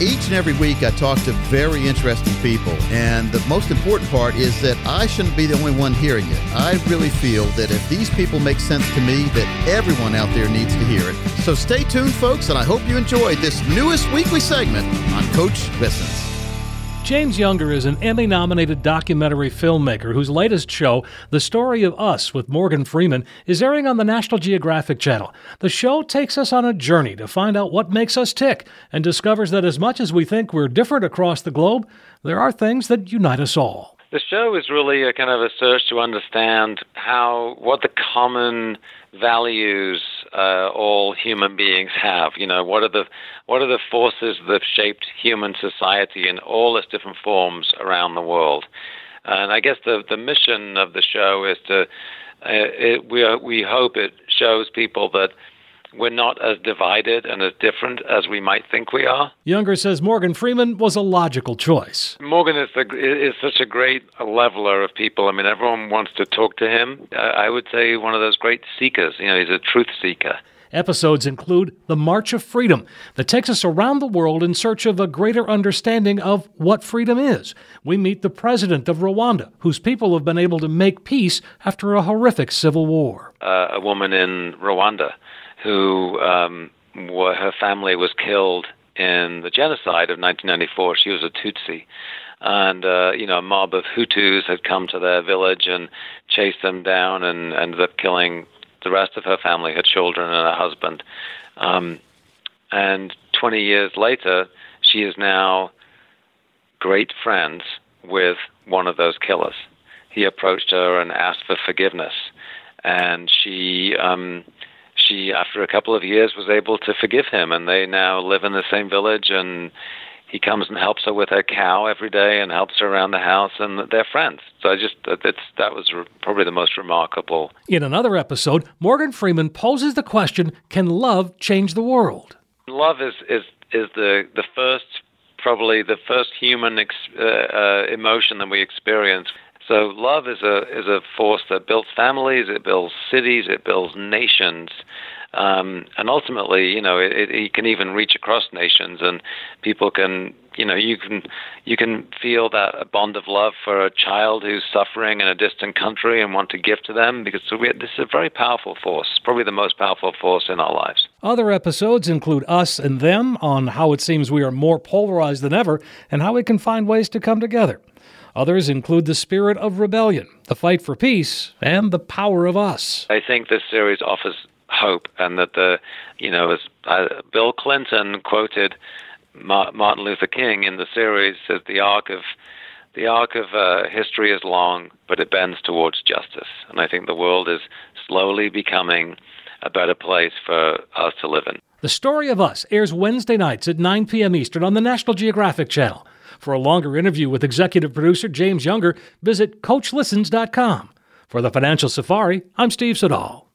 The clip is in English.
Each and every week, I talk to very interesting people, and the most important part is that I shouldn't be the only one hearing it. I really feel that if these people make sense to me, that everyone out there needs to hear it. So stay tuned, folks, and I hope you enjoyed this newest weekly segment on Coach Listens. James Younger is an Emmy nominated documentary filmmaker whose latest show, The Story of Us with Morgan Freeman, is airing on the National Geographic Channel. The show takes us on a journey to find out what makes us tick and discovers that as much as we think we're different across the globe, there are things that unite us all. The show is really a kind of a search to understand how, what the common values uh, all human beings have. You know, what are the what are the forces that have shaped human society in all its different forms around the world? And I guess the the mission of the show is to uh, it, we we hope it shows people that we're not as divided and as different as we might think we are. Younger says Morgan Freeman was a logical choice. Morgan is, the, is such a great leveler of people. I mean, everyone wants to talk to him. I would say one of those great seekers. You know, he's a truth seeker. Episodes include The March of Freedom, that takes us around the world in search of a greater understanding of what freedom is. We meet the president of Rwanda, whose people have been able to make peace after a horrific civil war. Uh, a woman in Rwanda who um, her family was killed in the genocide of 1994. She was a Tutsi. And, uh, you know, a mob of Hutus had come to their village and chased them down and ended up killing the rest of her family, her children and her husband. Um, and 20 years later, she is now great friends with one of those killers. He approached her and asked for forgiveness. And she um, she, after a couple of years, was able to forgive him, and they now live in the same village. And he comes and helps her with her cow every day, and helps her around the house, and they're friends. So I just it's that was probably the most remarkable. In another episode, Morgan Freeman poses the question: Can love change the world? Love is is is the the first probably the first human ex, uh, uh, emotion that we experience so love is a is a force that builds families, it builds cities, it builds nations, um, and ultimately, you know, it, it, can even reach across nations, and people can, you know, you can you can feel that a bond of love for a child who's suffering in a distant country and want to give to them because we, this is a very powerful force, probably the most powerful force in our lives. Other episodes include us and them on how it seems we are more polarized than ever and how we can find ways to come together. Others include the spirit of rebellion, the fight for peace, and the power of us. I think this series offers hope, and that the, you know, as uh, Bill Clinton quoted Ma- Martin Luther King in the series, says the arc of the arc of uh, history is long, but it bends towards justice, and I think the world is slowly becoming a better place for us to live in. The Story of Us airs Wednesday nights at 9 p.m. Eastern on the National Geographic Channel. For a longer interview with executive producer James Younger, visit CoachListens.com. For the Financial Safari, I'm Steve Siddall.